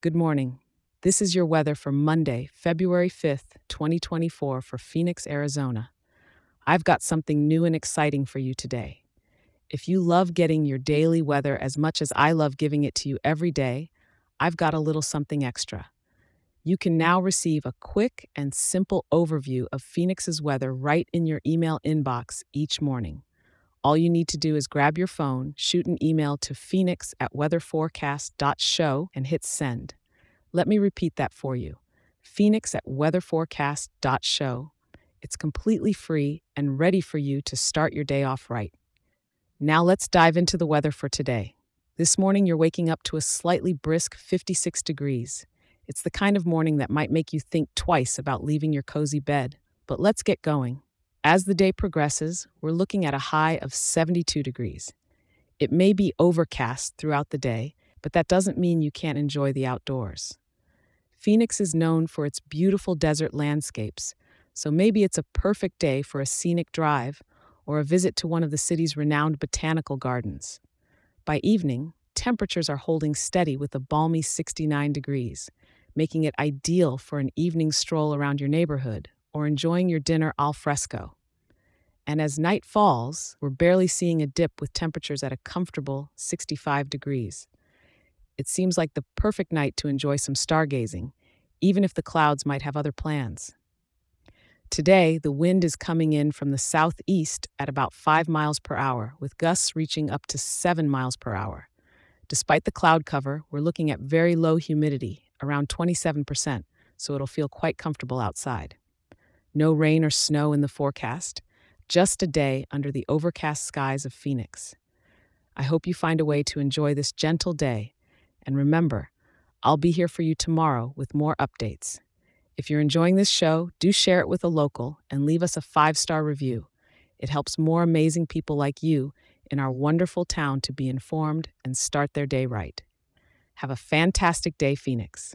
Good morning. This is your weather for Monday, February 5th, 2024, for Phoenix, Arizona. I've got something new and exciting for you today. If you love getting your daily weather as much as I love giving it to you every day, I've got a little something extra. You can now receive a quick and simple overview of Phoenix's weather right in your email inbox each morning. All you need to do is grab your phone, shoot an email to phoenix at weatherforecast.show, and hit send. Let me repeat that for you phoenix at weatherforecast.show. It's completely free and ready for you to start your day off right. Now let's dive into the weather for today. This morning, you're waking up to a slightly brisk 56 degrees. It's the kind of morning that might make you think twice about leaving your cozy bed. But let's get going. As the day progresses, we're looking at a high of 72 degrees. It may be overcast throughout the day, but that doesn't mean you can't enjoy the outdoors. Phoenix is known for its beautiful desert landscapes, so maybe it's a perfect day for a scenic drive or a visit to one of the city's renowned botanical gardens. By evening, temperatures are holding steady with a balmy 69 degrees, making it ideal for an evening stroll around your neighborhood or enjoying your dinner al fresco. And as night falls, we're barely seeing a dip with temperatures at a comfortable 65 degrees. It seems like the perfect night to enjoy some stargazing, even if the clouds might have other plans. Today, the wind is coming in from the southeast at about 5 miles per hour, with gusts reaching up to 7 miles per hour. Despite the cloud cover, we're looking at very low humidity, around 27%, so it'll feel quite comfortable outside. No rain or snow in the forecast, just a day under the overcast skies of Phoenix. I hope you find a way to enjoy this gentle day, and remember, I'll be here for you tomorrow with more updates. If you're enjoying this show, do share it with a local and leave us a five star review. It helps more amazing people like you in our wonderful town to be informed and start their day right. Have a fantastic day, Phoenix.